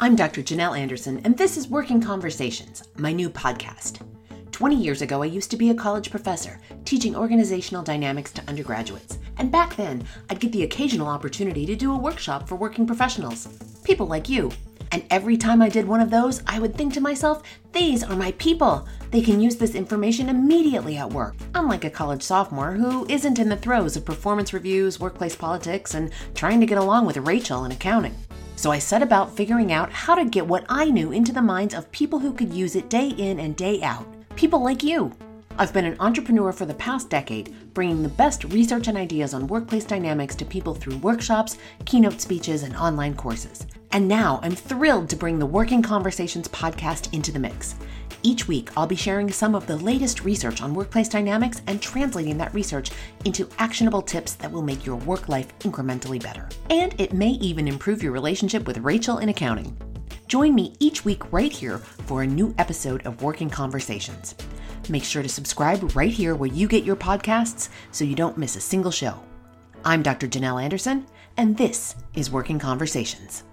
I'm Dr. Janelle Anderson, and this is Working Conversations, my new podcast. 20 years ago, I used to be a college professor teaching organizational dynamics to undergraduates. And back then, I'd get the occasional opportunity to do a workshop for working professionals, people like you. And every time I did one of those, I would think to myself, these are my people. They can use this information immediately at work, unlike a college sophomore who isn't in the throes of performance reviews, workplace politics, and trying to get along with Rachel in accounting. So I set about figuring out how to get what I knew into the minds of people who could use it day in and day out. People like you. I've been an entrepreneur for the past decade, bringing the best research and ideas on workplace dynamics to people through workshops, keynote speeches, and online courses. And now I'm thrilled to bring the Working Conversations podcast into the mix. Each week, I'll be sharing some of the latest research on workplace dynamics and translating that research into actionable tips that will make your work life incrementally better. And it may even improve your relationship with Rachel in accounting. Join me each week right here for a new episode of Working Conversations. Make sure to subscribe right here where you get your podcasts so you don't miss a single show. I'm Dr. Janelle Anderson, and this is Working Conversations.